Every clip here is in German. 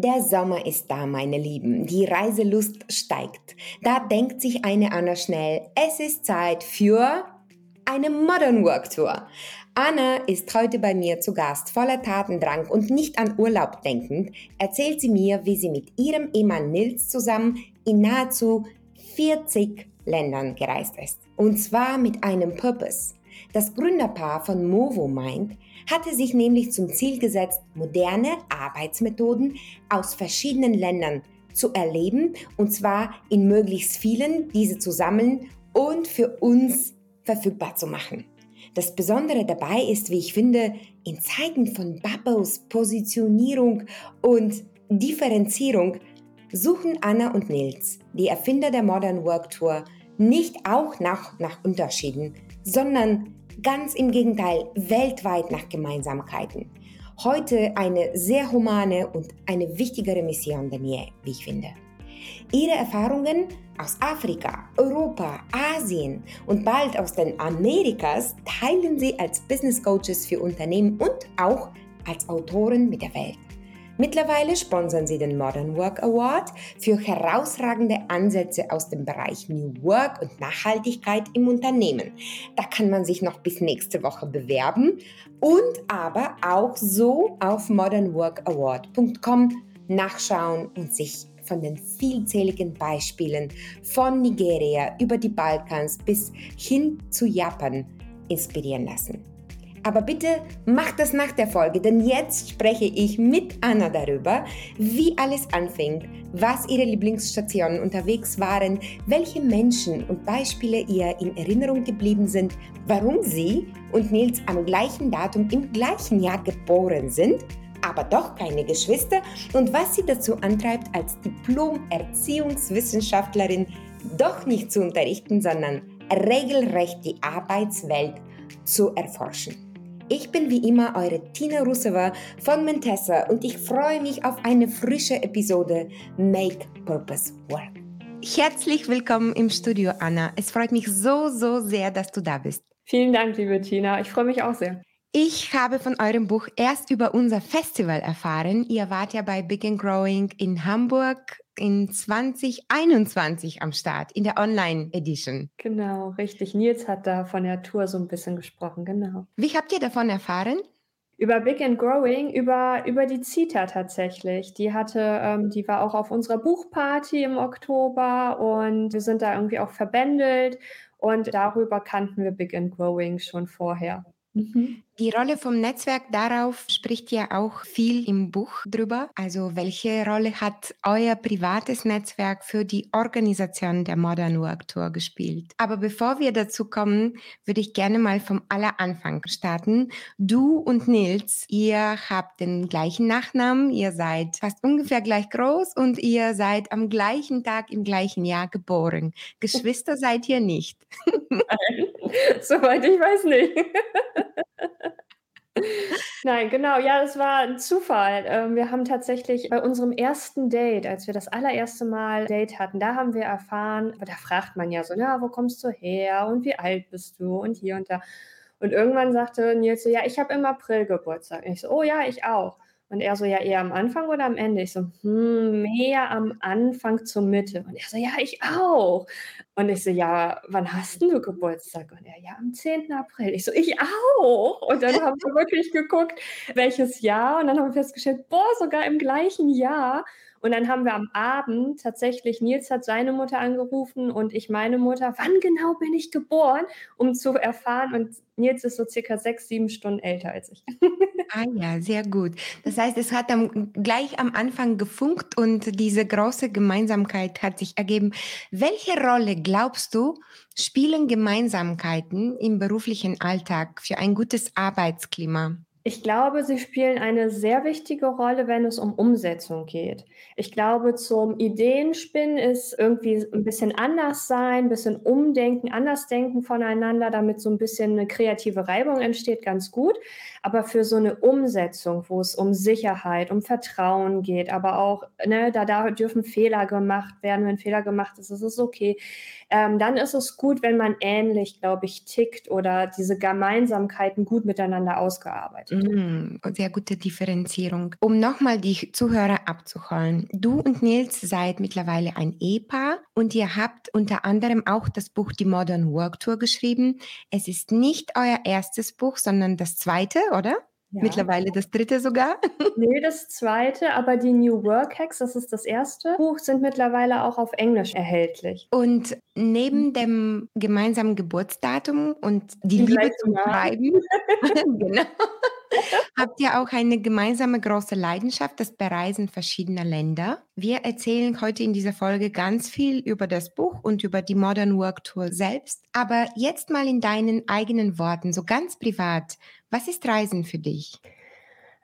Der Sommer ist da, meine Lieben. Die Reiselust steigt. Da denkt sich eine Anna schnell, es ist Zeit für eine Modern Work Tour. Anna ist heute bei mir zu Gast, voller Tatendrang und nicht an Urlaub denkend, erzählt sie mir, wie sie mit ihrem Ehemann Nils zusammen in nahezu 40 Ländern gereist ist. Und zwar mit einem Purpose. Das Gründerpaar von Movo Mind hatte sich nämlich zum Ziel gesetzt, moderne Arbeitsmethoden aus verschiedenen Ländern zu erleben und zwar in möglichst vielen, diese zu sammeln und für uns verfügbar zu machen. Das Besondere dabei ist, wie ich finde, in Zeiten von Bubbles, Positionierung und Differenzierung suchen Anna und Nils, die Erfinder der Modern Work Tour, nicht auch nach, nach Unterschieden, sondern Ganz im Gegenteil, weltweit nach Gemeinsamkeiten. Heute eine sehr humane und eine wichtigere Mission denn je, wie ich finde. Ihre Erfahrungen aus Afrika, Europa, Asien und bald aus den Amerikas teilen Sie als Business Coaches für Unternehmen und auch als Autoren mit der Welt. Mittlerweile sponsern sie den Modern Work Award für herausragende Ansätze aus dem Bereich New Work und Nachhaltigkeit im Unternehmen. Da kann man sich noch bis nächste Woche bewerben und aber auch so auf modernworkaward.com nachschauen und sich von den vielzähligen Beispielen von Nigeria über die Balkans bis hin zu Japan inspirieren lassen. Aber bitte mach das nach der Folge, denn jetzt spreche ich mit Anna darüber, wie alles anfing, was ihre Lieblingsstationen unterwegs waren, welche Menschen und Beispiele ihr in Erinnerung geblieben sind, warum sie und Nils am gleichen Datum im gleichen Jahr geboren sind aber doch keine Geschwister und was sie dazu antreibt, als Diplom-Erziehungswissenschaftlerin doch nicht zu unterrichten, sondern regelrecht die Arbeitswelt zu erforschen. Ich bin wie immer eure Tina Ruseva von Mentessa und ich freue mich auf eine frische Episode Make Purpose Work. Herzlich willkommen im Studio, Anna. Es freut mich so, so sehr, dass du da bist. Vielen Dank, liebe Tina. Ich freue mich auch sehr. Ich habe von eurem Buch erst über unser Festival erfahren. Ihr wart ja bei Big and Growing in Hamburg in 2021 am Start, in der Online-Edition. Genau, richtig. Nils hat da von der Tour so ein bisschen gesprochen, genau. Wie habt ihr davon erfahren? Über Big and Growing, über, über die Zita tatsächlich. Die hatte, ähm, die war auch auf unserer Buchparty im Oktober und wir sind da irgendwie auch verbändelt und darüber kannten wir Big and Growing schon vorher. Mhm. Die Rolle vom Netzwerk darauf spricht ja auch viel im Buch drüber. Also welche Rolle hat euer privates Netzwerk für die Organisation der Modern Work Tour gespielt? Aber bevor wir dazu kommen, würde ich gerne mal vom aller Anfang starten. Du und Nils, ihr habt den gleichen Nachnamen, ihr seid fast ungefähr gleich groß und ihr seid am gleichen Tag im gleichen Jahr geboren. Geschwister seid ihr nicht. Nein, soweit ich weiß nicht. Nein, genau. Ja, das war ein Zufall. Ähm, wir haben tatsächlich bei unserem ersten Date, als wir das allererste Mal Date hatten, da haben wir erfahren, da fragt man ja so, na, wo kommst du her und wie alt bist du und hier und da. Und irgendwann sagte Nils so, ja, ich habe im April Geburtstag. Und ich so, oh ja, ich auch. Und er so, ja, eher am Anfang oder am Ende? Ich so, hm, mehr am Anfang zur Mitte. Und er so, ja, ich auch. Und ich so, ja, wann hast du Geburtstag? Und er, ja, am 10. April. Ich so, ich auch. Und dann haben wir wirklich geguckt, welches Jahr. Und dann haben wir festgestellt, boah, sogar im gleichen Jahr. Und dann haben wir am Abend tatsächlich, Nils hat seine Mutter angerufen und ich meine Mutter, wann genau bin ich geboren, um zu erfahren. Und Nils ist so circa sechs, sieben Stunden älter als ich. ah ja, sehr gut. Das heißt, es hat dann gleich am Anfang gefunkt und diese große Gemeinsamkeit hat sich ergeben. Welche Rolle glaubst du, spielen Gemeinsamkeiten im beruflichen Alltag für ein gutes Arbeitsklima? Ich glaube, sie spielen eine sehr wichtige Rolle, wenn es um Umsetzung geht. Ich glaube, zum Ideenspinnen ist irgendwie ein bisschen anders sein, ein bisschen umdenken, anders denken voneinander, damit so ein bisschen eine kreative Reibung entsteht, ganz gut. Aber für so eine Umsetzung, wo es um Sicherheit, um Vertrauen geht, aber auch, ne, da, da dürfen Fehler gemacht werden. Wenn Fehler gemacht ist, ist es okay. Ähm, dann ist es gut, wenn man ähnlich, glaube ich, tickt oder diese Gemeinsamkeiten gut miteinander ausgearbeitet Mm, sehr gute Differenzierung. Um nochmal die Zuhörer abzuholen. Du und Nils seid mittlerweile ein Ehepaar und ihr habt unter anderem auch das Buch Die Modern Work Tour geschrieben. Es ist nicht euer erstes Buch, sondern das zweite, oder? Ja. Mittlerweile das dritte sogar. Nee, das zweite, aber die New Work Hacks, das ist das erste Buch, sind mittlerweile auch auf Englisch erhältlich. Und neben dem gemeinsamen Geburtsdatum und die, die Liebe zum Schreiben, genau, habt ihr auch eine gemeinsame große Leidenschaft, das Bereisen verschiedener Länder. Wir erzählen heute in dieser Folge ganz viel über das Buch und über die Modern Work Tour selbst. Aber jetzt mal in deinen eigenen Worten, so ganz privat. Was ist Reisen für dich?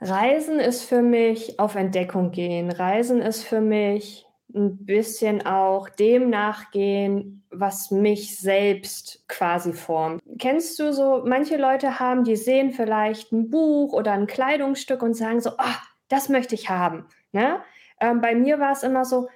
Reisen ist für mich auf Entdeckung gehen. Reisen ist für mich ein bisschen auch dem nachgehen, was mich selbst quasi formt. Kennst du so, manche Leute haben, die sehen vielleicht ein Buch oder ein Kleidungsstück und sagen so, ah, das möchte ich haben. Ne? Ähm, bei mir war es immer so,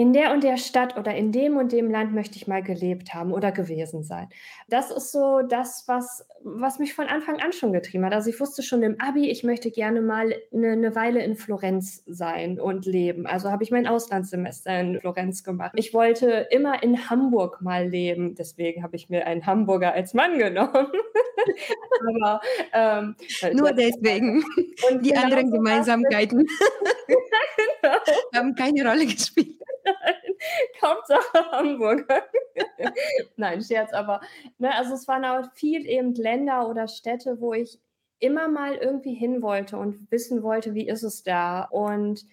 in der und der Stadt oder in dem und dem Land möchte ich mal gelebt haben oder gewesen sein. Das ist so das, was, was mich von Anfang an schon getrieben hat. Also ich wusste schon im Abi, ich möchte gerne mal eine, eine Weile in Florenz sein und leben. Also habe ich mein Auslandssemester in Florenz gemacht. Ich wollte immer in Hamburg mal leben. Deswegen habe ich mir einen Hamburger als Mann genommen. Aber, ähm, Nur deswegen. Und die genau anderen Gemeinsamkeiten genau. haben keine Rolle gespielt. Hauptsache Hamburg. Nein, Scherz, aber ne, also es waren auch viel eben Länder oder Städte, wo ich immer mal irgendwie hin wollte und wissen wollte, wie ist es da. Und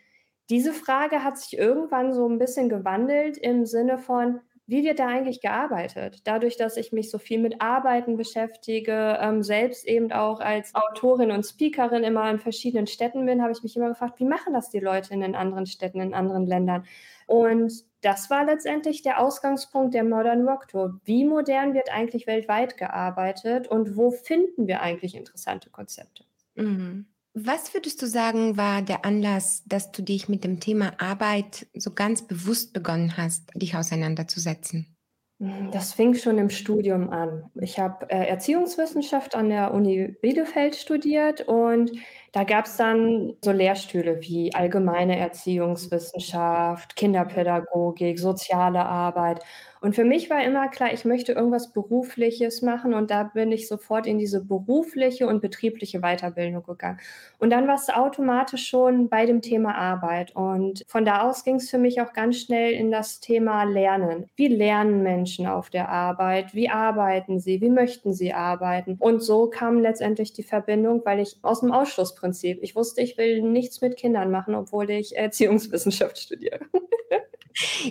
diese Frage hat sich irgendwann so ein bisschen gewandelt im Sinne von, wie wird da eigentlich gearbeitet? Dadurch, dass ich mich so viel mit Arbeiten beschäftige, ähm, selbst eben auch als Autorin und Speakerin immer in verschiedenen Städten bin, habe ich mich immer gefragt, wie machen das die Leute in den anderen Städten, in anderen Ländern? Und das war letztendlich der Ausgangspunkt der Modern Work Tour. Wie modern wird eigentlich weltweit gearbeitet und wo finden wir eigentlich interessante Konzepte? Mhm. Was würdest du sagen, war der Anlass, dass du dich mit dem Thema Arbeit so ganz bewusst begonnen hast, dich auseinanderzusetzen? Das fing schon im Studium an. Ich habe äh, Erziehungswissenschaft an der Uni Bielefeld studiert und da gab es dann so Lehrstühle wie allgemeine Erziehungswissenschaft, Kinderpädagogik, soziale Arbeit. Und für mich war immer klar, ich möchte irgendwas Berufliches machen und da bin ich sofort in diese berufliche und betriebliche Weiterbildung gegangen. Und dann war es automatisch schon bei dem Thema Arbeit. Und von da aus ging es für mich auch ganz schnell in das Thema Lernen. Wie lernen Menschen auf der Arbeit? Wie arbeiten sie? Wie möchten sie arbeiten? Und so kam letztendlich die Verbindung, weil ich aus dem Ausschlussprinzip, ich wusste, ich will nichts mit Kindern machen, obwohl ich Erziehungswissenschaft studiere.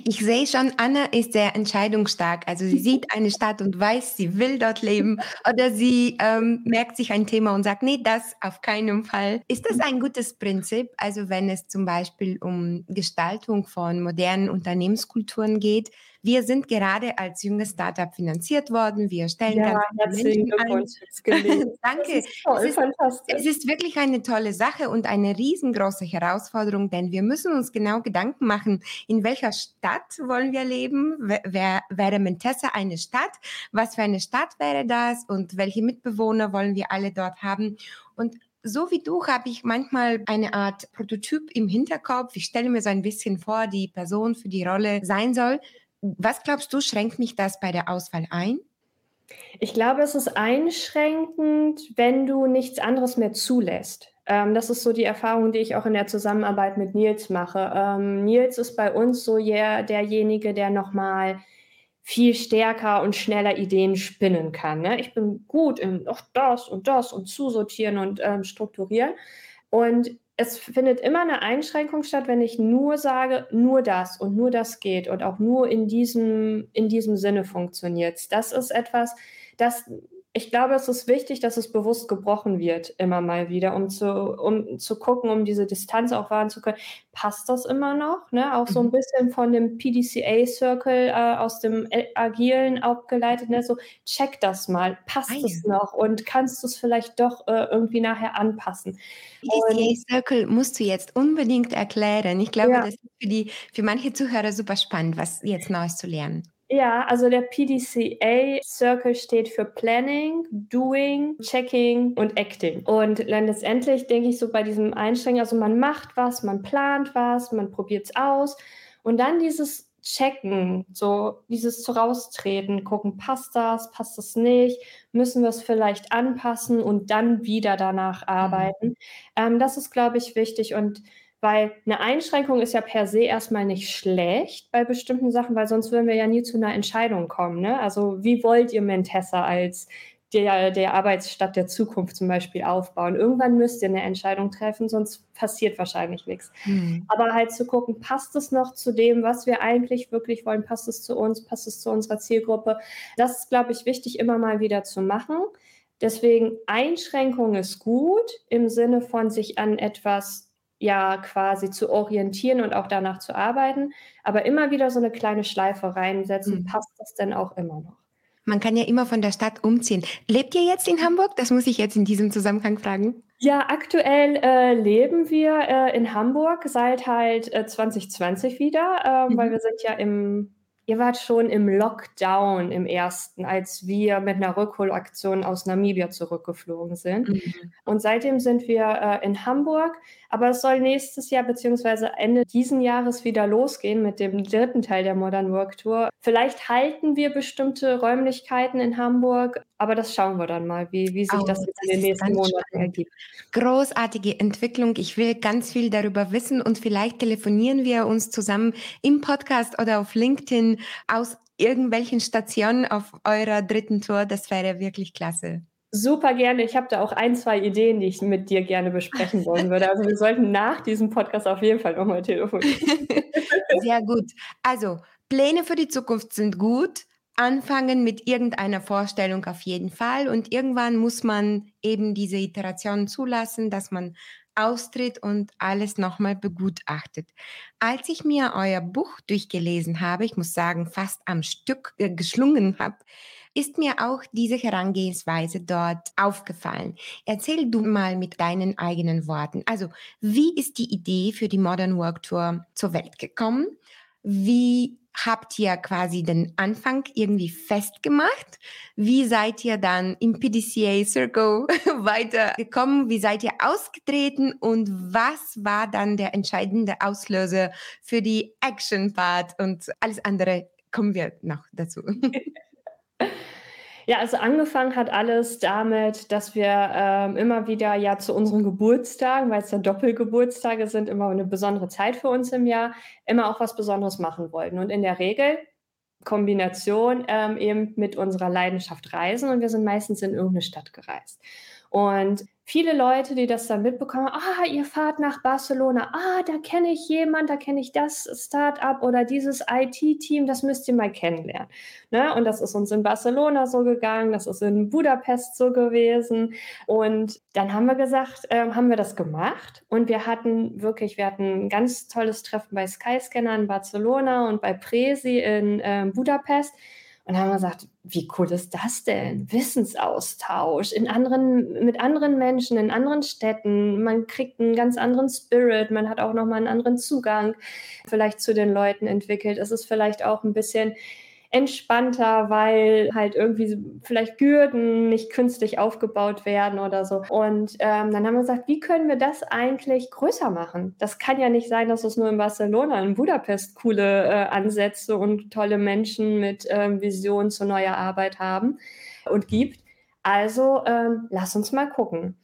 Ich sehe schon, Anna ist sehr entscheidungsstark. Also sie sieht eine Stadt und weiß, sie will dort leben oder sie ähm, merkt sich ein Thema und sagt, nee, das auf keinen Fall. Ist das ein gutes Prinzip? Also wenn es zum Beispiel um Gestaltung von modernen Unternehmenskulturen geht, wir sind gerade als junges Startup finanziert worden. Wir stellen ja, ganz Menschen ein. Danke. Toll, es, ist, es ist wirklich eine tolle Sache und eine riesengroße Herausforderung, denn wir müssen uns genau Gedanken machen, in welcher Stadt wollen wir leben? Wer, wäre Mentessa eine Stadt? Was für eine Stadt wäre das? Und welche Mitbewohner wollen wir alle dort haben? Und so wie du habe ich manchmal eine Art Prototyp im Hinterkopf. Ich stelle mir so ein bisschen vor, die Person für die Rolle sein soll. Was glaubst du, schränkt mich das bei der Auswahl ein? Ich glaube, es ist einschränkend, wenn du nichts anderes mehr zulässt. Ähm, das ist so die Erfahrung, die ich auch in der Zusammenarbeit mit Nils mache. Ähm, Nils ist bei uns so yeah, derjenige, der nochmal viel stärker und schneller Ideen spinnen kann. Ne? Ich bin gut in auch das und das und zusortieren und ähm, strukturieren. Und es findet immer eine Einschränkung statt, wenn ich nur sage, nur das und nur das geht und auch nur in diesem, in diesem Sinne funktioniert. Das ist etwas, das ich glaube, es ist wichtig, dass es bewusst gebrochen wird, immer mal wieder, um zu, um zu gucken, um diese Distanz auch wahren zu können. Passt das immer noch? Ne? Auch so ein mhm. bisschen von dem PDCA-Circle äh, aus dem Agilen abgeleitet. Ne? So, check das mal. Passt es noch? Und kannst du es vielleicht doch äh, irgendwie nachher anpassen? PDCA-Circle musst du jetzt unbedingt erklären. Ich glaube, ja. das ist für, die, für manche Zuhörer super spannend, was jetzt Neues zu lernen. Ja, also der PDCA Circle steht für Planning, Doing, Checking und Acting. Und letztendlich denke ich so bei diesem Einstrengen, also man macht was, man plant was, man probiert es aus und dann dieses Checken, so dieses zu raustreten, gucken, passt das, passt das nicht, müssen wir es vielleicht anpassen und dann wieder danach mhm. arbeiten. Mhm. Ähm, das ist, glaube ich, wichtig und weil eine Einschränkung ist ja per se erstmal nicht schlecht bei bestimmten Sachen, weil sonst würden wir ja nie zu einer Entscheidung kommen. Ne? Also wie wollt ihr Mentessa als der, der Arbeitsstadt der Zukunft zum Beispiel aufbauen? Irgendwann müsst ihr eine Entscheidung treffen, sonst passiert wahrscheinlich nichts. Mhm. Aber halt zu gucken, passt es noch zu dem, was wir eigentlich wirklich wollen? Passt es zu uns? Passt es zu unserer Zielgruppe? Das ist, glaube ich, wichtig, immer mal wieder zu machen. Deswegen Einschränkung ist gut im Sinne von sich an etwas ja quasi zu orientieren und auch danach zu arbeiten, aber immer wieder so eine kleine Schleife reinsetzen, mhm. passt das denn auch immer noch? Man kann ja immer von der Stadt umziehen. Lebt ihr jetzt in Hamburg? Das muss ich jetzt in diesem Zusammenhang fragen. Ja, aktuell äh, leben wir äh, in Hamburg seit halt äh, 2020 wieder, mhm. weil wir sind ja im Ihr wart schon im Lockdown im ersten, als wir mit einer Rückholaktion aus Namibia zurückgeflogen sind. Mhm. Und seitdem sind wir äh, in Hamburg. Aber es soll nächstes Jahr beziehungsweise Ende diesen Jahres wieder losgehen mit dem dritten Teil der Modern Work Tour. Vielleicht halten wir bestimmte Räumlichkeiten in Hamburg, aber das schauen wir dann mal, wie, wie sich oh, das jetzt in den nächsten Monaten spannend. ergibt. Großartige Entwicklung. Ich will ganz viel darüber wissen und vielleicht telefonieren wir uns zusammen im Podcast oder auf LinkedIn aus irgendwelchen Stationen auf eurer dritten Tour. Das wäre wirklich klasse. Super gerne. Ich habe da auch ein, zwei Ideen, die ich mit dir gerne besprechen wollen würde. Also wir sollten nach diesem Podcast auf jeden Fall nochmal telefonieren. Sehr gut. Also Pläne für die Zukunft sind gut. Anfangen mit irgendeiner Vorstellung auf jeden Fall. Und irgendwann muss man eben diese Iteration zulassen, dass man austritt und alles nochmal begutachtet. Als ich mir euer Buch durchgelesen habe, ich muss sagen, fast am Stück äh, geschlungen habe, ist mir auch diese Herangehensweise dort aufgefallen. Erzähl du mal mit deinen eigenen Worten. Also, wie ist die Idee für die Modern Work Tour zur Welt gekommen? Wie habt ihr quasi den Anfang irgendwie festgemacht? Wie seid ihr dann im PDCA Circle weitergekommen? Wie seid ihr ausgetreten? Und was war dann der entscheidende Auslöser für die Action Part? Und alles andere kommen wir noch dazu. Ja, also angefangen hat alles damit, dass wir ähm, immer wieder ja zu unseren Geburtstagen, weil es ja Doppelgeburtstage sind, immer eine besondere Zeit für uns im Jahr, immer auch was Besonderes machen wollten. Und in der Regel Kombination ähm, eben mit unserer Leidenschaft Reisen und wir sind meistens in irgendeine Stadt gereist. Und viele Leute, die das dann mitbekommen, ah, ihr fahrt nach Barcelona, ah, da kenne ich jemand, da kenne ich das Startup oder dieses IT-Team, das müsst ihr mal kennenlernen. Ne? Und das ist uns in Barcelona so gegangen, das ist in Budapest so gewesen. Und dann haben wir gesagt, äh, haben wir das gemacht und wir hatten wirklich, wir hatten ein ganz tolles Treffen bei Skyscanner in Barcelona und bei Presi in äh, Budapest. Und haben gesagt, wie cool ist das denn? Wissensaustausch in anderen, mit anderen Menschen, in anderen Städten. Man kriegt einen ganz anderen Spirit, man hat auch nochmal einen anderen Zugang vielleicht zu den Leuten entwickelt. Es ist vielleicht auch ein bisschen entspannter, weil halt irgendwie vielleicht Gürden nicht künstlich aufgebaut werden oder so. Und ähm, dann haben wir gesagt, wie können wir das eigentlich größer machen? Das kann ja nicht sein, dass es nur in Barcelona, in Budapest coole äh, Ansätze und tolle Menschen mit ähm, Visionen zu neuer Arbeit haben und gibt. Also ähm, lass uns mal gucken.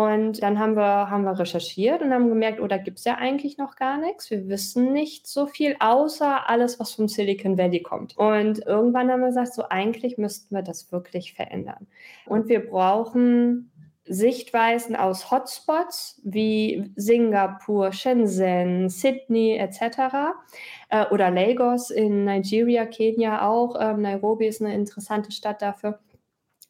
Und dann haben wir, haben wir recherchiert und haben gemerkt, oh, da gibt es ja eigentlich noch gar nichts. Wir wissen nicht so viel, außer alles, was vom Silicon Valley kommt. Und irgendwann haben wir gesagt, so eigentlich müssten wir das wirklich verändern. Und wir brauchen Sichtweisen aus Hotspots wie Singapur, Shenzhen, Sydney etc. Äh, oder Lagos in Nigeria, Kenia auch. Ähm, Nairobi ist eine interessante Stadt dafür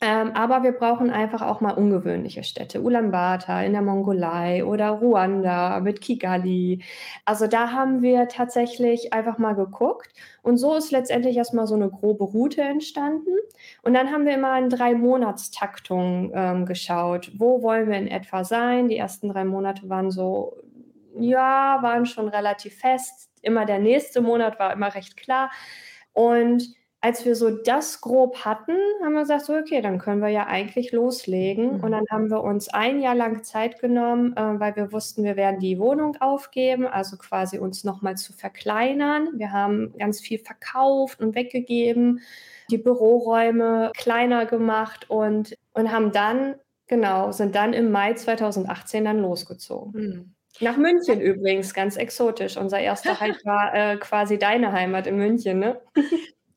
ähm, aber wir brauchen einfach auch mal ungewöhnliche Städte. Ulaanbaatar in der Mongolei oder Ruanda mit Kigali. Also da haben wir tatsächlich einfach mal geguckt. Und so ist letztendlich erstmal so eine grobe Route entstanden. Und dann haben wir immer in drei Monatstaktung ähm, geschaut. Wo wollen wir in etwa sein? Die ersten drei Monate waren so, ja, waren schon relativ fest. Immer der nächste Monat war immer recht klar. Und als wir so das grob hatten, haben wir gesagt, so, okay, dann können wir ja eigentlich loslegen. Mhm. Und dann haben wir uns ein Jahr lang Zeit genommen, äh, weil wir wussten, wir werden die Wohnung aufgeben, also quasi uns nochmal zu verkleinern. Wir haben ganz viel verkauft und weggegeben, die Büroräume kleiner gemacht und, und haben dann, genau, sind dann im Mai 2018 dann losgezogen. Mhm. Nach München übrigens, ganz exotisch. Unser erster Halt war äh, quasi deine Heimat in München, ne?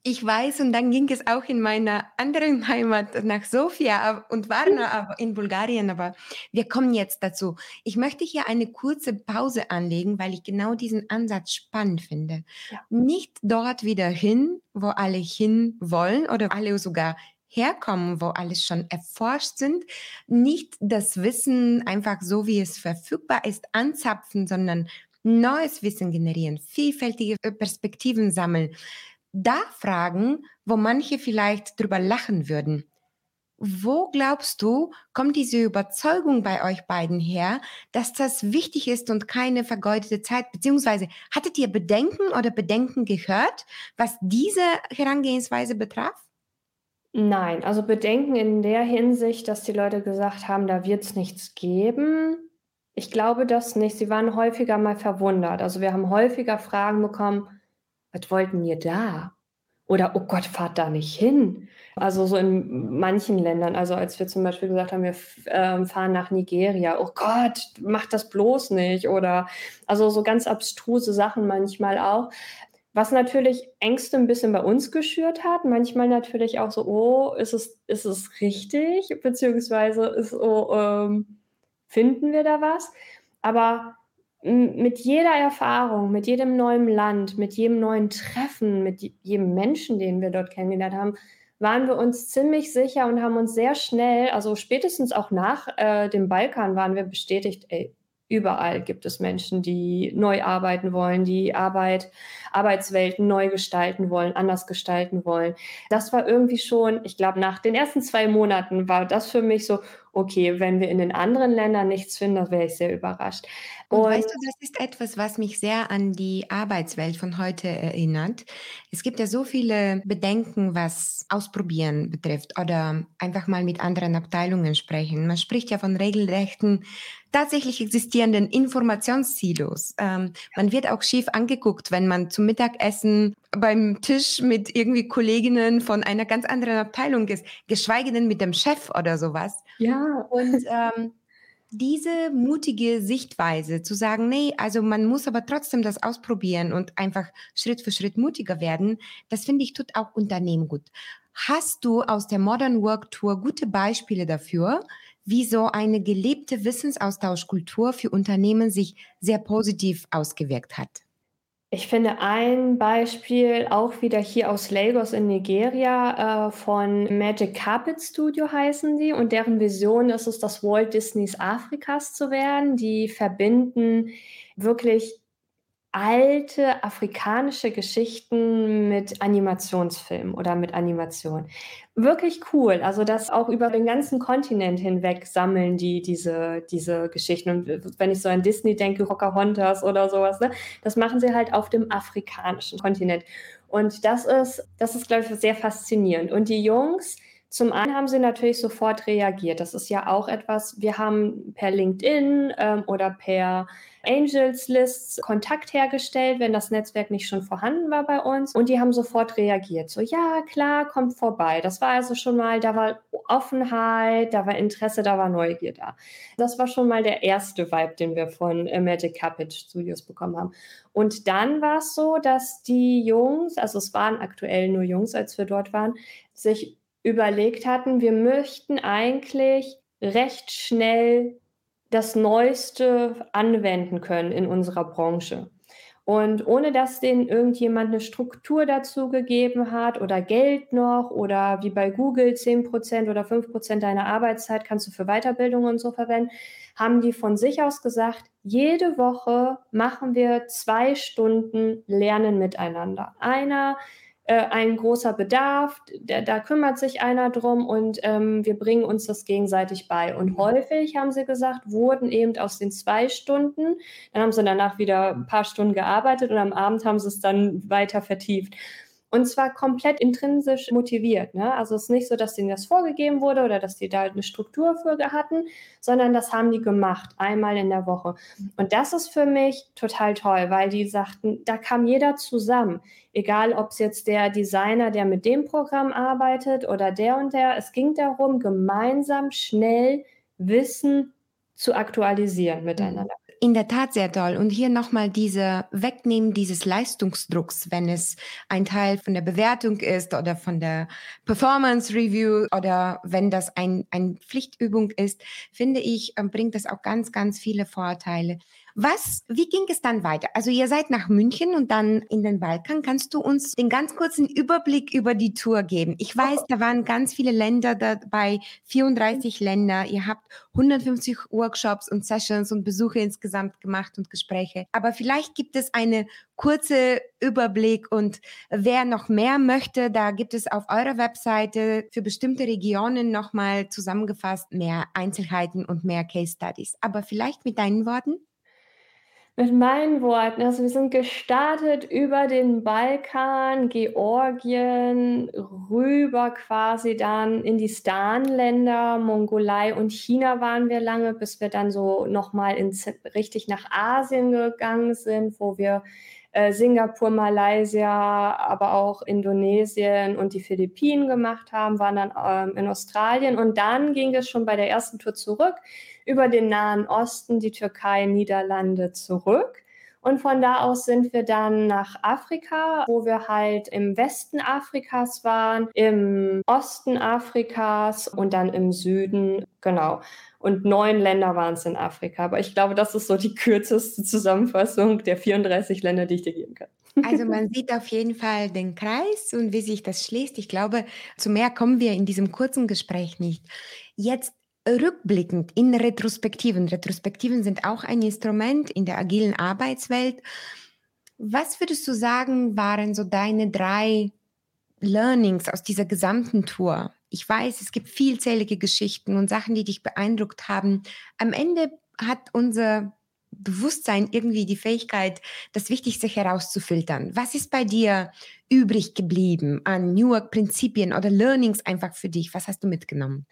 Ich weiß, und dann ging es auch in meiner anderen Heimat nach Sofia und Varna in Bulgarien, aber wir kommen jetzt dazu. Ich möchte hier eine kurze Pause anlegen, weil ich genau diesen Ansatz spannend finde. Ja. Nicht dort wieder hin, wo alle hin wollen oder alle sogar herkommen, wo alles schon erforscht sind, nicht das Wissen einfach so, wie es verfügbar ist, anzapfen, sondern neues Wissen generieren, vielfältige Perspektiven sammeln da fragen, wo manche vielleicht drüber lachen würden. Wo glaubst du, kommt diese Überzeugung bei euch beiden her, dass das wichtig ist und keine vergeudete Zeit? Beziehungsweise hattet ihr Bedenken oder Bedenken gehört, was diese Herangehensweise betraf? Nein, also Bedenken in der Hinsicht, dass die Leute gesagt haben, da wird es nichts geben. Ich glaube das nicht. Sie waren häufiger mal verwundert. Also wir haben häufiger Fragen bekommen, was wollten ihr da? Oder, oh Gott, fahrt da nicht hin. Also so in manchen Ländern, also als wir zum Beispiel gesagt haben, wir äh, fahren nach Nigeria, oh Gott, macht das bloß nicht. Oder also so ganz abstruse Sachen manchmal auch. Was natürlich Ängste ein bisschen bei uns geschürt hat, manchmal natürlich auch so, oh, ist es, ist es richtig? Beziehungsweise ist so, ähm, finden wir da was? Aber mit jeder Erfahrung, mit jedem neuen Land, mit jedem neuen Treffen, mit jedem Menschen, den wir dort kennengelernt haben, waren wir uns ziemlich sicher und haben uns sehr schnell, also spätestens auch nach äh, dem Balkan, waren wir bestätigt, ey, überall gibt es Menschen, die neu arbeiten wollen, die Arbeit, Arbeitswelten neu gestalten wollen, anders gestalten wollen. Das war irgendwie schon, ich glaube, nach den ersten zwei Monaten war das für mich so, okay, wenn wir in den anderen Ländern nichts finden, dann wäre ich sehr überrascht. Und, weißt du, das ist etwas, was mich sehr an die Arbeitswelt von heute erinnert. Es gibt ja so viele Bedenken, was Ausprobieren betrifft oder einfach mal mit anderen Abteilungen sprechen. Man spricht ja von regelrechten, tatsächlich existierenden Informationssilos. Ähm, man wird auch schief angeguckt, wenn man zum Mittagessen beim Tisch mit irgendwie Kolleginnen von einer ganz anderen Abteilung ist, geschweige denn mit dem Chef oder sowas. Ja. Und ähm, diese mutige Sichtweise zu sagen, nee, also man muss aber trotzdem das ausprobieren und einfach Schritt für Schritt mutiger werden, das finde ich tut auch Unternehmen gut. Hast du aus der Modern Work Tour gute Beispiele dafür, wie so eine gelebte Wissensaustauschkultur für Unternehmen sich sehr positiv ausgewirkt hat? Ich finde ein Beispiel auch wieder hier aus Lagos in Nigeria äh, von Magic Carpet Studio heißen die und deren Vision ist es, das Walt Disneys Afrikas zu werden. Die verbinden wirklich alte afrikanische Geschichten mit Animationsfilmen oder mit Animation. Wirklich cool. Also das auch über den ganzen Kontinent hinweg sammeln die diese, diese Geschichten. Und wenn ich so an Disney denke, Pocahontas oder sowas, ne, das machen sie halt auf dem afrikanischen Kontinent. Und das ist, das ist, glaube ich, sehr faszinierend. Und die Jungs, zum einen haben sie natürlich sofort reagiert. Das ist ja auch etwas, wir haben per LinkedIn ähm, oder per Angels Lists Kontakt hergestellt, wenn das Netzwerk nicht schon vorhanden war bei uns. Und die haben sofort reagiert. So, ja, klar, kommt vorbei. Das war also schon mal, da war Offenheit, da war Interesse, da war Neugier da. Das war schon mal der erste Vibe, den wir von äh, Magic Carpet Studios bekommen haben. Und dann war es so, dass die Jungs, also es waren aktuell nur Jungs, als wir dort waren, sich überlegt hatten, wir möchten eigentlich recht schnell das Neueste anwenden können in unserer Branche. Und ohne dass denen irgendjemand eine Struktur dazu gegeben hat oder Geld noch oder wie bei Google 10% oder 5% deiner Arbeitszeit kannst du für Weiterbildung und so verwenden, haben die von sich aus gesagt, jede Woche machen wir zwei Stunden Lernen miteinander. Einer äh, ein großer Bedarf, da, da, kümmert sich einer drum und ähm, wir bringen uns das gegenseitig bei. Und mhm. häufig, haben sie gesagt, wurden eben aus den zwei Stunden, dann haben sie danach wieder ein paar Stunden gearbeitet und am Abend haben sie es dann weiter vertieft. Und zwar komplett intrinsisch motiviert. Ne? Also es ist nicht so, dass denen das vorgegeben wurde oder dass die da eine Struktur für hatten, sondern das haben die gemacht, einmal in der Woche. Und das ist für mich total toll, weil die sagten, da kam jeder zusammen. Egal, ob es jetzt der Designer, der mit dem Programm arbeitet oder der und der. Es ging darum, gemeinsam schnell Wissen zu aktualisieren miteinander. In der Tat sehr toll. Und hier nochmal diese Wegnehmen dieses Leistungsdrucks, wenn es ein Teil von der Bewertung ist oder von der Performance Review oder wenn das ein, eine Pflichtübung ist, finde ich, ähm, bringt das auch ganz, ganz viele Vorteile. Was, wie ging es dann weiter? Also ihr seid nach München und dann in den Balkan. Kannst du uns den ganz kurzen Überblick über die Tour geben? Ich weiß, da waren ganz viele Länder dabei, 34 Länder. Ihr habt 150 Workshops und Sessions und Besuche insgesamt gemacht und Gespräche. Aber vielleicht gibt es eine kurze Überblick und wer noch mehr möchte, da gibt es auf eurer Webseite für bestimmte Regionen nochmal zusammengefasst mehr Einzelheiten und mehr Case Studies. Aber vielleicht mit deinen Worten? Mit meinen Worten, also wir sind gestartet über den Balkan, Georgien, rüber quasi dann in die Stan-Länder, Mongolei und China waren wir lange, bis wir dann so nochmal richtig nach Asien gegangen sind, wo wir äh, Singapur, Malaysia, aber auch Indonesien und die Philippinen gemacht haben, waren dann ähm, in Australien. Und dann ging es schon bei der ersten Tour zurück über den Nahen Osten, die Türkei, Niederlande zurück. Und von da aus sind wir dann nach Afrika, wo wir halt im Westen Afrikas waren, im Osten Afrikas und dann im Süden, genau. Und neun Länder waren es in Afrika. Aber ich glaube, das ist so die kürzeste Zusammenfassung der 34 Länder, die ich dir geben kann. Also man sieht auf jeden Fall den Kreis und wie sich das schließt. Ich glaube, zu mehr kommen wir in diesem kurzen Gespräch nicht. Jetzt rückblickend in Retrospektiven, Retrospektiven sind auch ein Instrument in der agilen Arbeitswelt. Was würdest du sagen, waren so deine drei Learnings aus dieser gesamten Tour? Ich weiß, es gibt vielzählige Geschichten und Sachen, die dich beeindruckt haben. Am Ende hat unser Bewusstsein irgendwie die Fähigkeit, das Wichtigste herauszufiltern. Was ist bei dir übrig geblieben an New Work-Prinzipien oder Learnings einfach für dich? Was hast du mitgenommen?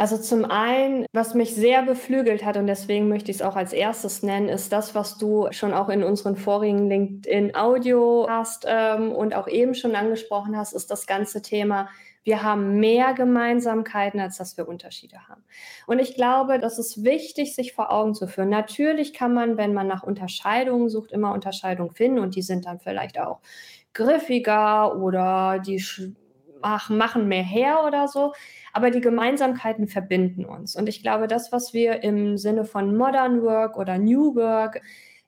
Also zum einen, was mich sehr beflügelt hat und deswegen möchte ich es auch als erstes nennen, ist das, was du schon auch in unseren vorigen LinkedIn Audio hast ähm, und auch eben schon angesprochen hast, ist das ganze Thema. Wir haben mehr Gemeinsamkeiten, als dass wir Unterschiede haben. Und ich glaube, das ist wichtig, sich vor Augen zu führen. Natürlich kann man, wenn man nach Unterscheidungen sucht, immer Unterscheidungen finden und die sind dann vielleicht auch griffiger oder die machen mehr her oder so aber die Gemeinsamkeiten verbinden uns. Und ich glaube, das, was wir im Sinne von Modern Work oder New Work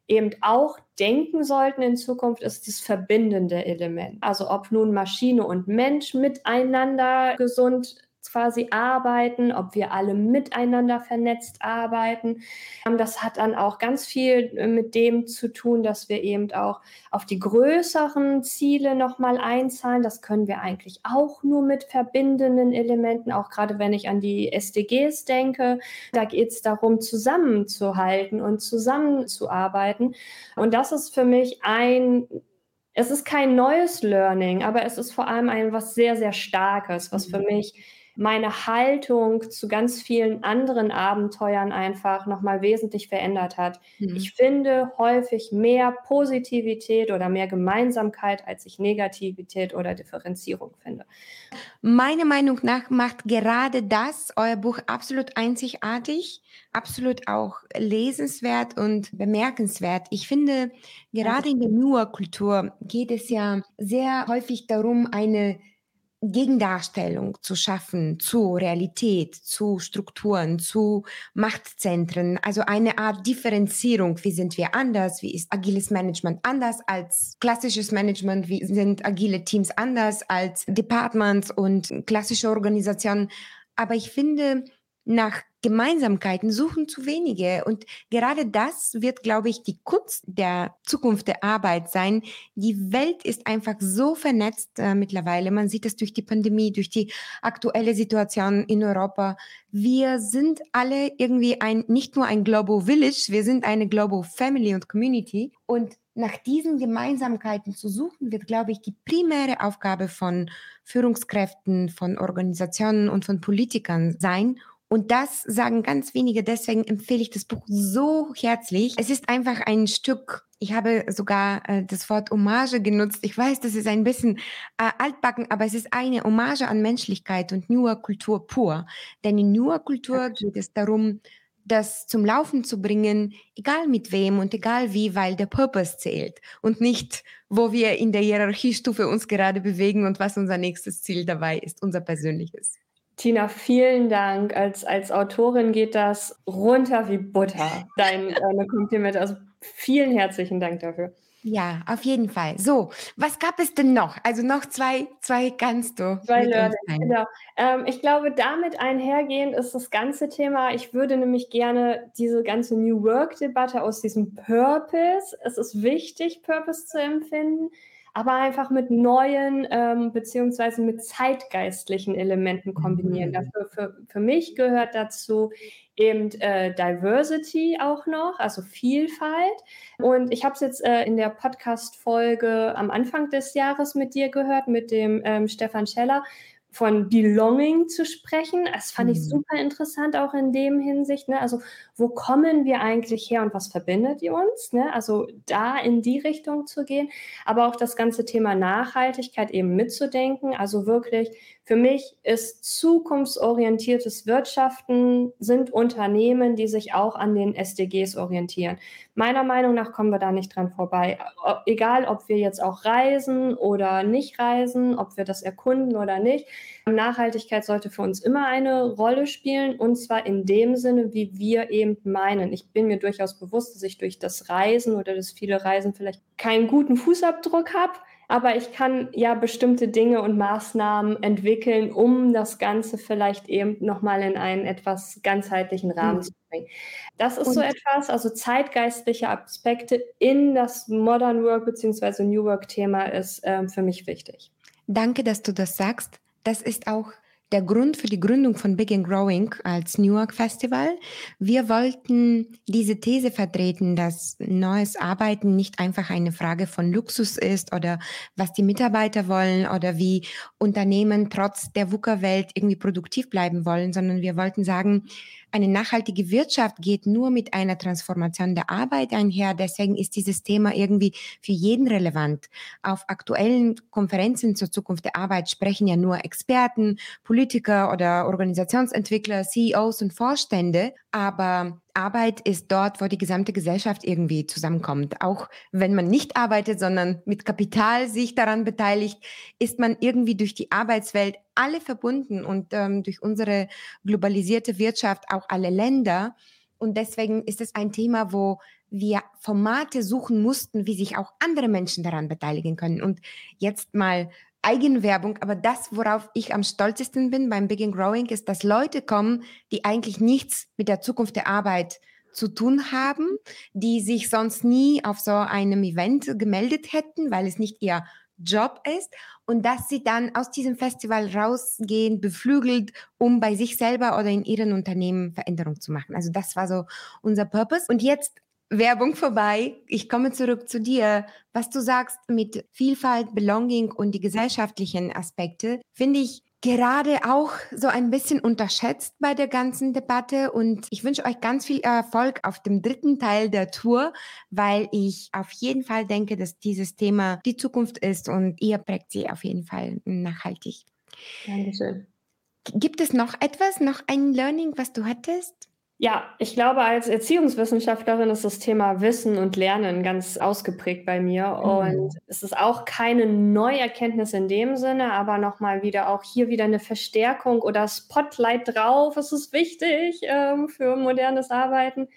eben auch denken sollten in Zukunft, ist das verbindende Element. Also ob nun Maschine und Mensch miteinander gesund quasi arbeiten, ob wir alle miteinander vernetzt arbeiten. Ähm, das hat dann auch ganz viel äh, mit dem zu tun, dass wir eben auch auf die größeren Ziele nochmal einzahlen. Das können wir eigentlich auch nur mit verbindenden Elementen, auch gerade wenn ich an die SDGs denke. Da geht es darum, zusammenzuhalten und zusammenzuarbeiten. Und das ist für mich ein es ist kein neues Learning, aber es ist vor allem ein was sehr, sehr Starkes, was für mhm. mich meine Haltung zu ganz vielen anderen Abenteuern einfach nochmal wesentlich verändert hat. Mhm. Ich finde häufig mehr Positivität oder mehr Gemeinsamkeit, als ich Negativität oder Differenzierung finde. Meiner Meinung nach macht gerade das euer Buch absolut einzigartig, absolut auch lesenswert und bemerkenswert. Ich finde, gerade in der Newer-Kultur geht es ja sehr häufig darum, eine Gegendarstellung zu schaffen zu Realität, zu Strukturen, zu Machtzentren, also eine Art Differenzierung. Wie sind wir anders? Wie ist agiles Management anders als klassisches Management? Wie sind agile Teams anders als Departments und klassische Organisationen? Aber ich finde, nach Gemeinsamkeiten suchen zu wenige. Und gerade das wird, glaube ich, die Kunst der Zukunft der Arbeit sein. Die Welt ist einfach so vernetzt äh, mittlerweile. Man sieht es durch die Pandemie, durch die aktuelle Situation in Europa. Wir sind alle irgendwie ein, nicht nur ein Global Village, wir sind eine Global Family und Community. Und nach diesen Gemeinsamkeiten zu suchen, wird, glaube ich, die primäre Aufgabe von Führungskräften, von Organisationen und von Politikern sein. Und das sagen ganz wenige, deswegen empfehle ich das Buch so herzlich. Es ist einfach ein Stück, ich habe sogar äh, das Wort Hommage genutzt. Ich weiß, das ist ein bisschen äh, altbacken, aber es ist eine Hommage an Menschlichkeit und newer Kultur pur. Denn in newer Kultur geht es darum, das zum Laufen zu bringen, egal mit wem und egal wie, weil der Purpose zählt und nicht, wo wir in der Hierarchiestufe uns gerade bewegen und was unser nächstes Ziel dabei ist, unser persönliches. Tina, vielen Dank. Als, als Autorin geht das runter wie Butter, dein, deine Komplimente. Also vielen herzlichen Dank dafür. Ja, auf jeden Fall. So, was gab es denn noch? Also noch zwei, zwei kannst du. Zwei Learnings, genau. Ähm, ich glaube, damit einhergehend ist das ganze Thema, ich würde nämlich gerne diese ganze New Work-Debatte aus diesem Purpose, es ist wichtig, Purpose zu empfinden, aber einfach mit neuen ähm, beziehungsweise mit zeitgeistlichen Elementen kombinieren. Mhm. Dafür, für, für mich gehört dazu eben äh, Diversity auch noch, also Vielfalt. Und ich habe es jetzt äh, in der Podcast-Folge am Anfang des Jahres mit dir gehört, mit dem ähm, Stefan Scheller von Belonging zu sprechen. Das fand mhm. ich super interessant auch in dem Hinsicht. Ne? Also wo kommen wir eigentlich her und was verbindet ihr uns? Ne? Also da in die Richtung zu gehen, aber auch das ganze Thema Nachhaltigkeit eben mitzudenken. Also wirklich für mich ist zukunftsorientiertes Wirtschaften, sind Unternehmen, die sich auch an den SDGs orientieren. Meiner Meinung nach kommen wir da nicht dran vorbei. Egal, ob wir jetzt auch reisen oder nicht reisen, ob wir das erkunden oder nicht. Nachhaltigkeit sollte für uns immer eine Rolle spielen und zwar in dem Sinne, wie wir eben meinen. Ich bin mir durchaus bewusst, dass ich durch das Reisen oder das viele Reisen vielleicht keinen guten Fußabdruck habe aber ich kann ja bestimmte Dinge und Maßnahmen entwickeln, um das Ganze vielleicht eben nochmal in einen etwas ganzheitlichen Rahmen mhm. zu bringen. Das ist und so etwas, also zeitgeistliche Aspekte in das Modern Work bzw. New Work Thema ist äh, für mich wichtig. Danke, dass du das sagst. Das ist auch der Grund für die Gründung von Big and Growing als New York Festival. Wir wollten diese These vertreten, dass neues Arbeiten nicht einfach eine Frage von Luxus ist oder was die Mitarbeiter wollen oder wie Unternehmen trotz der VUCA-Welt irgendwie produktiv bleiben wollen, sondern wir wollten sagen, eine nachhaltige Wirtschaft geht nur mit einer Transformation der Arbeit einher. Deswegen ist dieses Thema irgendwie für jeden relevant. Auf aktuellen Konferenzen zur Zukunft der Arbeit sprechen ja nur Experten, Politiker oder Organisationsentwickler, CEOs und Vorstände. Aber Arbeit ist dort, wo die gesamte Gesellschaft irgendwie zusammenkommt. Auch wenn man nicht arbeitet, sondern mit Kapital sich daran beteiligt, ist man irgendwie durch die Arbeitswelt alle verbunden und ähm, durch unsere globalisierte Wirtschaft auch alle Länder. Und deswegen ist es ein Thema, wo wir Formate suchen mussten, wie sich auch andere Menschen daran beteiligen können. Und jetzt mal Eigenwerbung, aber das, worauf ich am stolzesten bin beim Big and Growing, ist, dass Leute kommen, die eigentlich nichts mit der Zukunft der Arbeit zu tun haben, die sich sonst nie auf so einem Event gemeldet hätten, weil es nicht ihr Job ist und dass sie dann aus diesem Festival rausgehen, beflügelt, um bei sich selber oder in ihren Unternehmen Veränderung zu machen. Also das war so unser Purpose. Und jetzt Werbung vorbei. Ich komme zurück zu dir. Was du sagst mit Vielfalt, Belonging und die gesellschaftlichen Aspekte, finde ich gerade auch so ein bisschen unterschätzt bei der ganzen Debatte. Und ich wünsche euch ganz viel Erfolg auf dem dritten Teil der Tour, weil ich auf jeden Fall denke, dass dieses Thema die Zukunft ist und ihr prägt sie auf jeden Fall nachhaltig. Dankeschön. Gibt es noch etwas, noch ein Learning, was du hattest? Ja, ich glaube, als Erziehungswissenschaftlerin ist das Thema Wissen und Lernen ganz ausgeprägt bei mir. Mhm. Und es ist auch keine Neuerkenntnis in dem Sinne, aber nochmal wieder auch hier wieder eine Verstärkung oder Spotlight drauf. Es ist wichtig ähm, für modernes Arbeiten.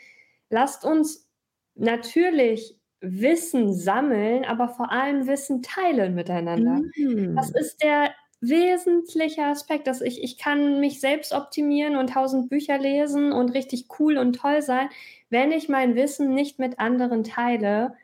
Lasst uns natürlich Wissen sammeln, aber vor allem Wissen teilen miteinander. Mhm. Das ist der wesentlicher Aspekt, dass ich, ich kann mich selbst optimieren und tausend Bücher lesen und richtig cool und toll sein. Wenn ich mein Wissen nicht mit anderen teile,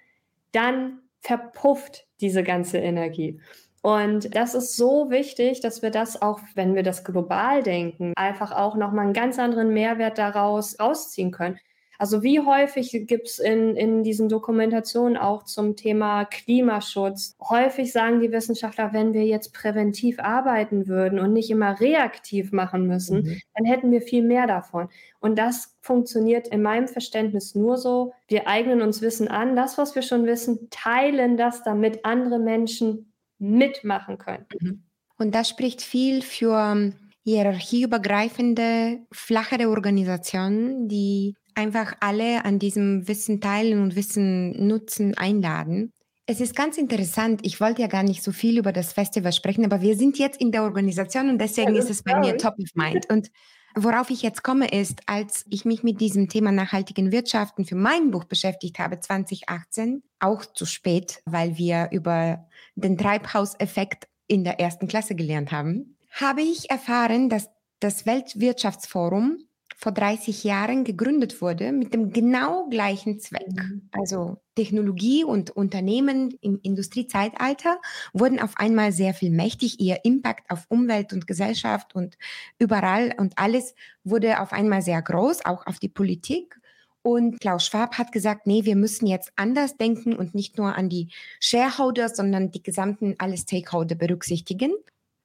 dann verpufft diese ganze Energie. Und das ist so wichtig, dass wir das auch, wenn wir das global denken, einfach auch nochmal einen ganz anderen Mehrwert daraus rausziehen können. Also wie häufig gibt es in, in diesen Dokumentationen auch zum Thema Klimaschutz? Häufig sagen die Wissenschaftler, wenn wir jetzt präventiv arbeiten würden und nicht immer reaktiv machen müssen, mhm. dann hätten wir viel mehr davon. Und das funktioniert in meinem Verständnis nur so. Wir eignen uns Wissen an, das, was wir schon wissen, teilen das, damit andere Menschen mitmachen können. Mhm. Und das spricht viel für hierarchieübergreifende, flachere Organisationen, die einfach alle an diesem Wissen teilen und Wissen nutzen, einladen. Es ist ganz interessant. Ich wollte ja gar nicht so viel über das Festival sprechen, aber wir sind jetzt in der Organisation und deswegen ist es bei mir top of mind. Und worauf ich jetzt komme, ist, als ich mich mit diesem Thema nachhaltigen Wirtschaften für mein Buch beschäftigt habe, 2018, auch zu spät, weil wir über den Treibhauseffekt in der ersten Klasse gelernt haben, habe ich erfahren, dass das Weltwirtschaftsforum vor 30 Jahren gegründet wurde mit dem genau gleichen Zweck. Mhm. Also Technologie und Unternehmen im Industriezeitalter wurden auf einmal sehr viel mächtig. Ihr Impact auf Umwelt und Gesellschaft und überall und alles wurde auf einmal sehr groß, auch auf die Politik. Und Klaus Schwab hat gesagt, nee, wir müssen jetzt anders denken und nicht nur an die Shareholders, sondern die gesamten alle Stakeholder berücksichtigen.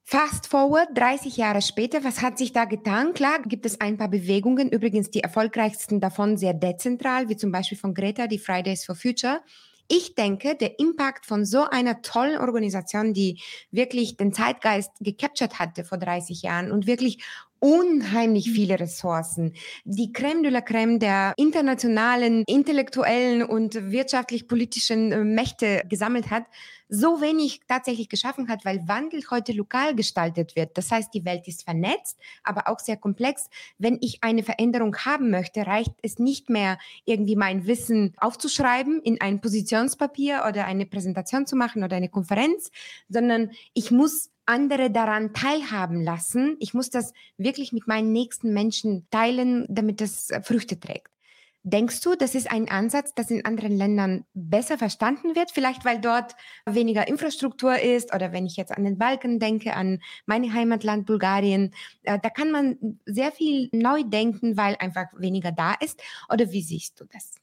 Fast forward, 30 Jahre später, was hat sich da getan? Klar, gibt es ein paar Bewegungen, übrigens die erfolgreichsten davon sehr dezentral, wie zum Beispiel von Greta, die Fridays for Future. Ich denke, der Impact von so einer tollen Organisation, die wirklich den Zeitgeist gecaptured hatte vor 30 Jahren und wirklich unheimlich viele Ressourcen. Die Crème de la Crème der internationalen, intellektuellen und wirtschaftlich-politischen äh, Mächte gesammelt hat, so wenig tatsächlich geschaffen hat, weil Wandel heute lokal gestaltet wird. Das heißt, die Welt ist vernetzt, aber auch sehr komplex. Wenn ich eine Veränderung haben möchte, reicht es nicht mehr, irgendwie mein Wissen aufzuschreiben in ein Positionspapier oder eine Präsentation zu machen oder eine Konferenz, sondern ich muss andere daran teilhaben lassen. Ich muss das wirklich mit meinen nächsten Menschen teilen, damit das Früchte trägt. Denkst du, das ist ein Ansatz, das in anderen Ländern besser verstanden wird? Vielleicht weil dort weniger Infrastruktur ist oder wenn ich jetzt an den Balkan denke, an mein Heimatland Bulgarien, äh, da kann man sehr viel neu denken, weil einfach weniger da ist. Oder wie siehst du das?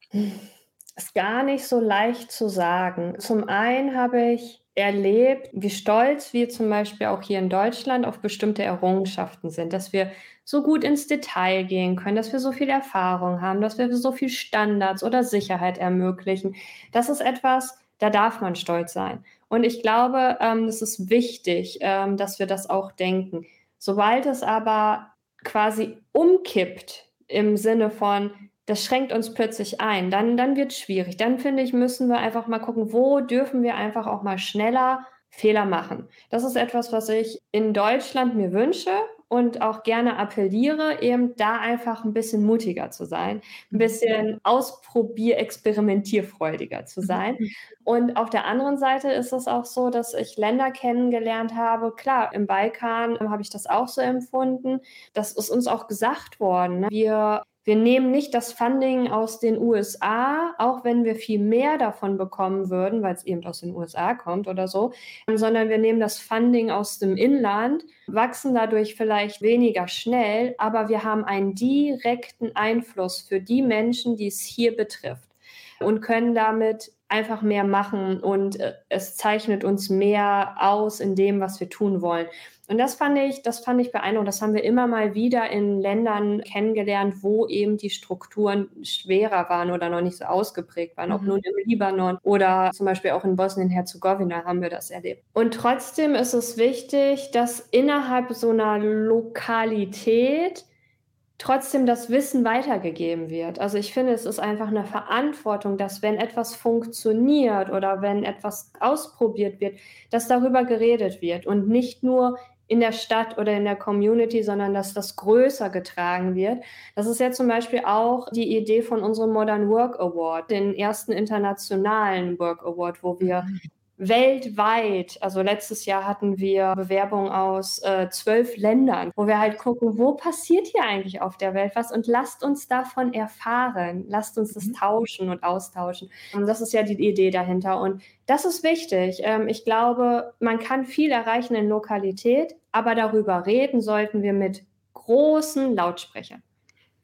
Ist gar nicht so leicht zu sagen. Zum einen habe ich erlebt, wie stolz wir zum Beispiel auch hier in Deutschland auf bestimmte Errungenschaften sind, dass wir so gut ins Detail gehen können, dass wir so viel Erfahrung haben, dass wir so viel Standards oder Sicherheit ermöglichen. Das ist etwas, da darf man stolz sein. Und ich glaube, ähm, es ist wichtig, ähm, dass wir das auch denken. Sobald es aber quasi umkippt im Sinne von, das schränkt uns plötzlich ein, dann, dann wird es schwierig. Dann finde ich, müssen wir einfach mal gucken, wo dürfen wir einfach auch mal schneller Fehler machen. Das ist etwas, was ich in Deutschland mir wünsche und auch gerne appelliere, eben da einfach ein bisschen mutiger zu sein, ein mhm. bisschen ausprobier-, experimentierfreudiger zu sein. Mhm. Und auf der anderen Seite ist es auch so, dass ich Länder kennengelernt habe. Klar, im Balkan habe ich das auch so empfunden. Das ist uns auch gesagt worden. Ne? Wir wir nehmen nicht das Funding aus den USA, auch wenn wir viel mehr davon bekommen würden, weil es eben aus den USA kommt oder so, sondern wir nehmen das Funding aus dem Inland, wachsen dadurch vielleicht weniger schnell, aber wir haben einen direkten Einfluss für die Menschen, die es hier betrifft und können damit einfach mehr machen und äh, es zeichnet uns mehr aus in dem, was wir tun wollen. Und das fand ich, das fand ich beeindruckend. Das haben wir immer mal wieder in Ländern kennengelernt, wo eben die Strukturen schwerer waren oder noch nicht so ausgeprägt waren. Mhm. Ob nun im Libanon oder zum Beispiel auch in Bosnien-Herzegowina haben wir das erlebt. Und trotzdem ist es wichtig, dass innerhalb so einer Lokalität trotzdem das Wissen weitergegeben wird. Also ich finde, es ist einfach eine Verantwortung, dass wenn etwas funktioniert oder wenn etwas ausprobiert wird, dass darüber geredet wird und nicht nur in der Stadt oder in der Community, sondern dass das größer getragen wird. Das ist ja zum Beispiel auch die Idee von unserem Modern Work Award, den ersten internationalen Work Award, wo wir weltweit, also letztes Jahr hatten wir Bewerbungen aus äh, zwölf Ländern, wo wir halt gucken, wo passiert hier eigentlich auf der Welt was und lasst uns davon erfahren, lasst uns das mhm. tauschen und austauschen. Und das ist ja die Idee dahinter und das ist wichtig. Ähm, ich glaube, man kann viel erreichen in Lokalität, aber darüber reden sollten wir mit großen Lautsprechern.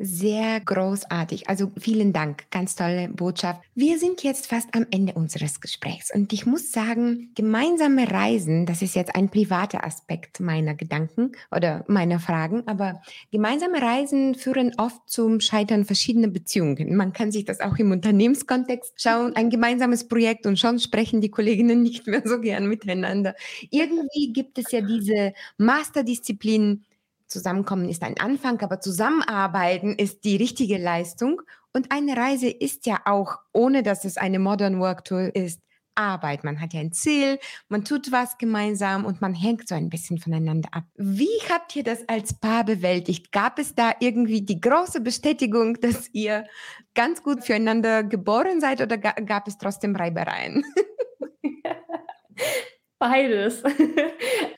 Sehr großartig. Also vielen Dank. Ganz tolle Botschaft. Wir sind jetzt fast am Ende unseres Gesprächs und ich muss sagen, gemeinsame Reisen, das ist jetzt ein privater Aspekt meiner Gedanken oder meiner Fragen, aber gemeinsame Reisen führen oft zum Scheitern verschiedener Beziehungen. Man kann sich das auch im Unternehmenskontext schauen. Ein gemeinsames Projekt und schon sprechen die Kolleginnen nicht mehr so gern miteinander. Irgendwie gibt es ja diese Masterdisziplin Zusammenkommen ist ein Anfang, aber Zusammenarbeiten ist die richtige Leistung. Und eine Reise ist ja auch, ohne dass es eine Modern Work Tour ist, Arbeit. Man hat ja ein Ziel, man tut was gemeinsam und man hängt so ein bisschen voneinander ab. Wie habt ihr das als Paar bewältigt? Gab es da irgendwie die große Bestätigung, dass ihr ganz gut füreinander geboren seid oder gab es trotzdem Reibereien? Beides.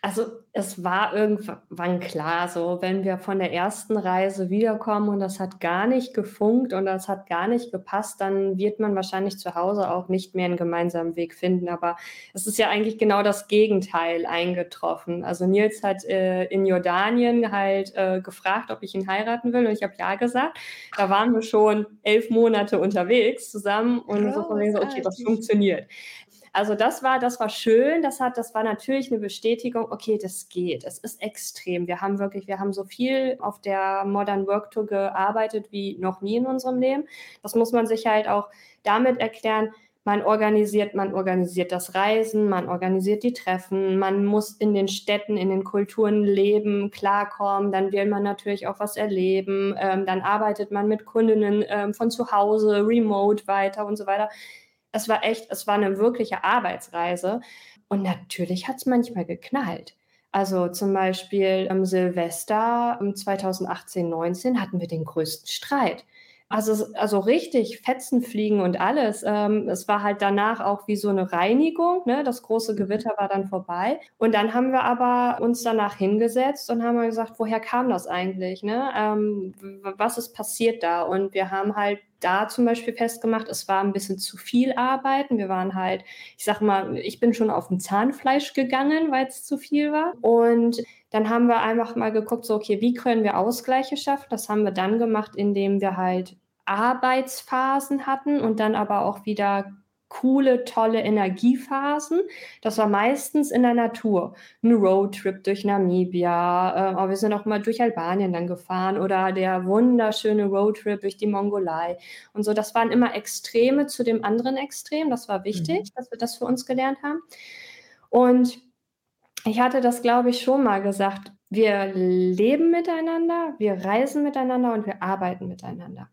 Also es war irgendwann klar, so wenn wir von der ersten Reise wiederkommen und das hat gar nicht gefunkt und das hat gar nicht gepasst, dann wird man wahrscheinlich zu Hause auch nicht mehr einen gemeinsamen Weg finden. Aber es ist ja eigentlich genau das Gegenteil eingetroffen. Also Nils hat äh, in Jordanien halt äh, gefragt, ob ich ihn heiraten will und ich habe ja gesagt. Da waren wir schon elf Monate unterwegs zusammen und so von mir so, okay, das funktioniert. Also das war, das war schön. Das hat, das war natürlich eine Bestätigung. Okay, das geht. Es ist extrem. Wir haben wirklich, wir haben so viel auf der Modern Work Tour gearbeitet wie noch nie in unserem Leben. Das muss man sich halt auch damit erklären. Man organisiert, man organisiert das Reisen, man organisiert die Treffen, man muss in den Städten, in den Kulturen leben, klarkommen, dann will man natürlich auch was erleben, ähm, dann arbeitet man mit Kundinnen ähm, von zu Hause, remote weiter und so weiter es war echt, es war eine wirkliche Arbeitsreise. Und natürlich hat es manchmal geknallt. Also zum Beispiel im Silvester 2018, 19 hatten wir den größten Streit. Also, also richtig Fetzen fliegen und alles. Ähm, es war halt danach auch wie so eine Reinigung. Ne? Das große Gewitter war dann vorbei. Und dann haben wir aber uns danach hingesetzt und haben gesagt, woher kam das eigentlich? Ne? Ähm, was ist passiert da? Und wir haben halt da zum Beispiel festgemacht, es war ein bisschen zu viel Arbeiten. Wir waren halt, ich sag mal, ich bin schon auf dem Zahnfleisch gegangen, weil es zu viel war. Und dann haben wir einfach mal geguckt, so, okay, wie können wir Ausgleiche schaffen? Das haben wir dann gemacht, indem wir halt Arbeitsphasen hatten und dann aber auch wieder coole, tolle Energiephasen. Das war meistens in der Natur. Ein Roadtrip durch Namibia, äh, aber wir sind auch mal durch Albanien dann gefahren oder der wunderschöne Roadtrip durch die Mongolei und so. Das waren immer Extreme zu dem anderen Extrem. Das war wichtig, mhm. dass wir das für uns gelernt haben. Und ich hatte das, glaube ich, schon mal gesagt. Wir leben miteinander, wir reisen miteinander und wir arbeiten miteinander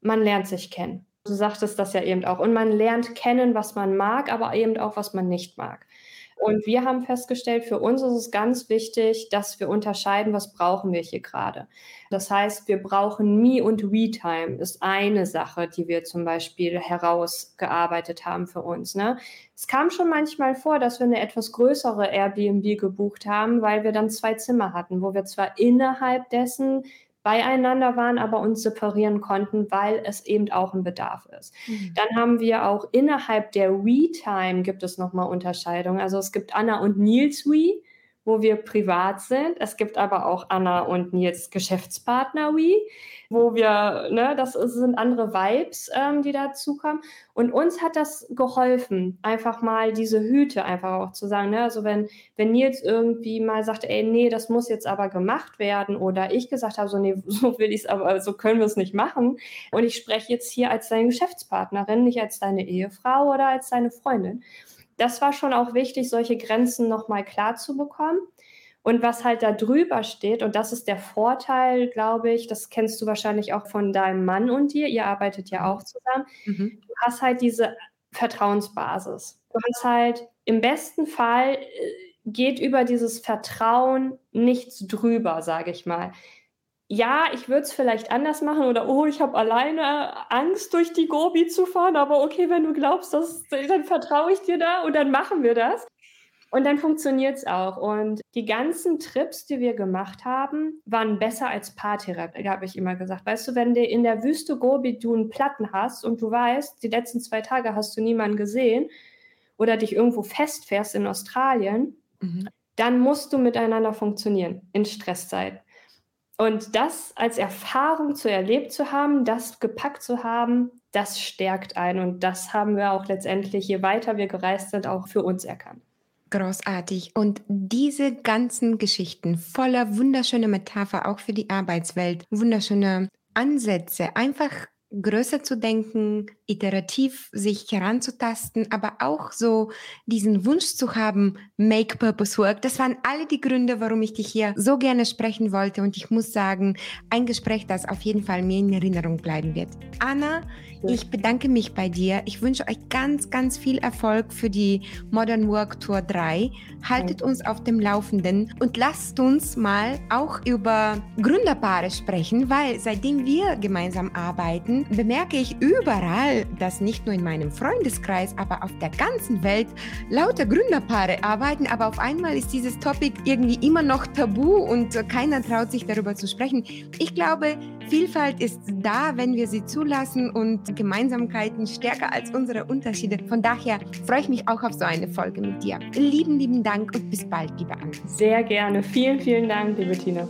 man lernt sich kennen. Du sagtest das ja eben auch. Und man lernt kennen, was man mag, aber eben auch, was man nicht mag. Und wir haben festgestellt, für uns ist es ganz wichtig, dass wir unterscheiden, was brauchen wir hier gerade. Das heißt, wir brauchen Me- und We-Time ist eine Sache, die wir zum Beispiel herausgearbeitet haben für uns. Ne? Es kam schon manchmal vor, dass wir eine etwas größere Airbnb gebucht haben, weil wir dann zwei Zimmer hatten, wo wir zwar innerhalb dessen beieinander waren, aber uns separieren konnten, weil es eben auch ein Bedarf ist. Mhm. Dann haben wir auch innerhalb der We-Time gibt es nochmal Unterscheidungen. Also es gibt Anna und Nils We wo wir privat sind. Es gibt aber auch Anna und Nils Geschäftspartner We, wo wir, ne, das sind andere Vibes, ähm, die dazukommen. Und uns hat das geholfen, einfach mal diese Hüte einfach auch zu sagen. Ne? Also wenn, wenn Nils irgendwie mal sagt, ey, nee, das muss jetzt aber gemacht werden, oder ich gesagt habe, so, nee, so will ich es aber, so können wir es nicht machen. Und ich spreche jetzt hier als deine Geschäftspartnerin, nicht als deine Ehefrau oder als deine Freundin das war schon auch wichtig, solche Grenzen nochmal klar zu bekommen. Und was halt da drüber steht, und das ist der Vorteil, glaube ich, das kennst du wahrscheinlich auch von deinem Mann und dir, ihr arbeitet ja auch zusammen, mhm. du hast halt diese Vertrauensbasis. Du hast halt im besten Fall äh, geht über dieses Vertrauen nichts drüber, sage ich mal. Ja, ich würde es vielleicht anders machen oder oh, ich habe alleine Angst, durch die Gobi zu fahren, aber okay, wenn du glaubst, dass, dann vertraue ich dir da und dann machen wir das. Und dann funktioniert es auch. Und die ganzen Trips, die wir gemacht haben, waren besser als Paartherapie, habe ich immer gesagt. Weißt du, wenn du in der Wüste Gobi du einen Platten hast und du weißt, die letzten zwei Tage hast du niemanden gesehen oder dich irgendwo festfährst in Australien, mhm. dann musst du miteinander funktionieren in Stresszeiten. Und das als Erfahrung zu erlebt zu haben, das gepackt zu haben, das stärkt einen. Und das haben wir auch letztendlich, je weiter wir gereist sind, auch für uns erkannt. Großartig. Und diese ganzen Geschichten voller wunderschöner Metapher, auch für die Arbeitswelt, wunderschöne Ansätze, einfach größer zu denken, iterativ sich heranzutasten, aber auch so diesen Wunsch zu haben, make purpose work. Das waren alle die Gründe, warum ich dich hier so gerne sprechen wollte. Und ich muss sagen, ein Gespräch, das auf jeden Fall mir in Erinnerung bleiben wird. Anna, ich bedanke mich bei dir. Ich wünsche euch ganz, ganz viel Erfolg für die Modern Work Tour 3. Haltet uns auf dem Laufenden und lasst uns mal auch über Gründerpaare sprechen, weil seitdem wir gemeinsam arbeiten, bemerke ich überall, dass nicht nur in meinem Freundeskreis, aber auf der ganzen Welt lauter Gründerpaare arbeiten. Aber auf einmal ist dieses Topic irgendwie immer noch tabu und keiner traut sich darüber zu sprechen. Ich glaube, Vielfalt ist da, wenn wir sie zulassen und Gemeinsamkeiten stärker als unsere Unterschiede. Von daher freue ich mich auch auf so eine Folge mit dir. Lieben, lieben Dank und bis bald, liebe Anne. Sehr gerne. Vielen, vielen Dank, liebe Tina.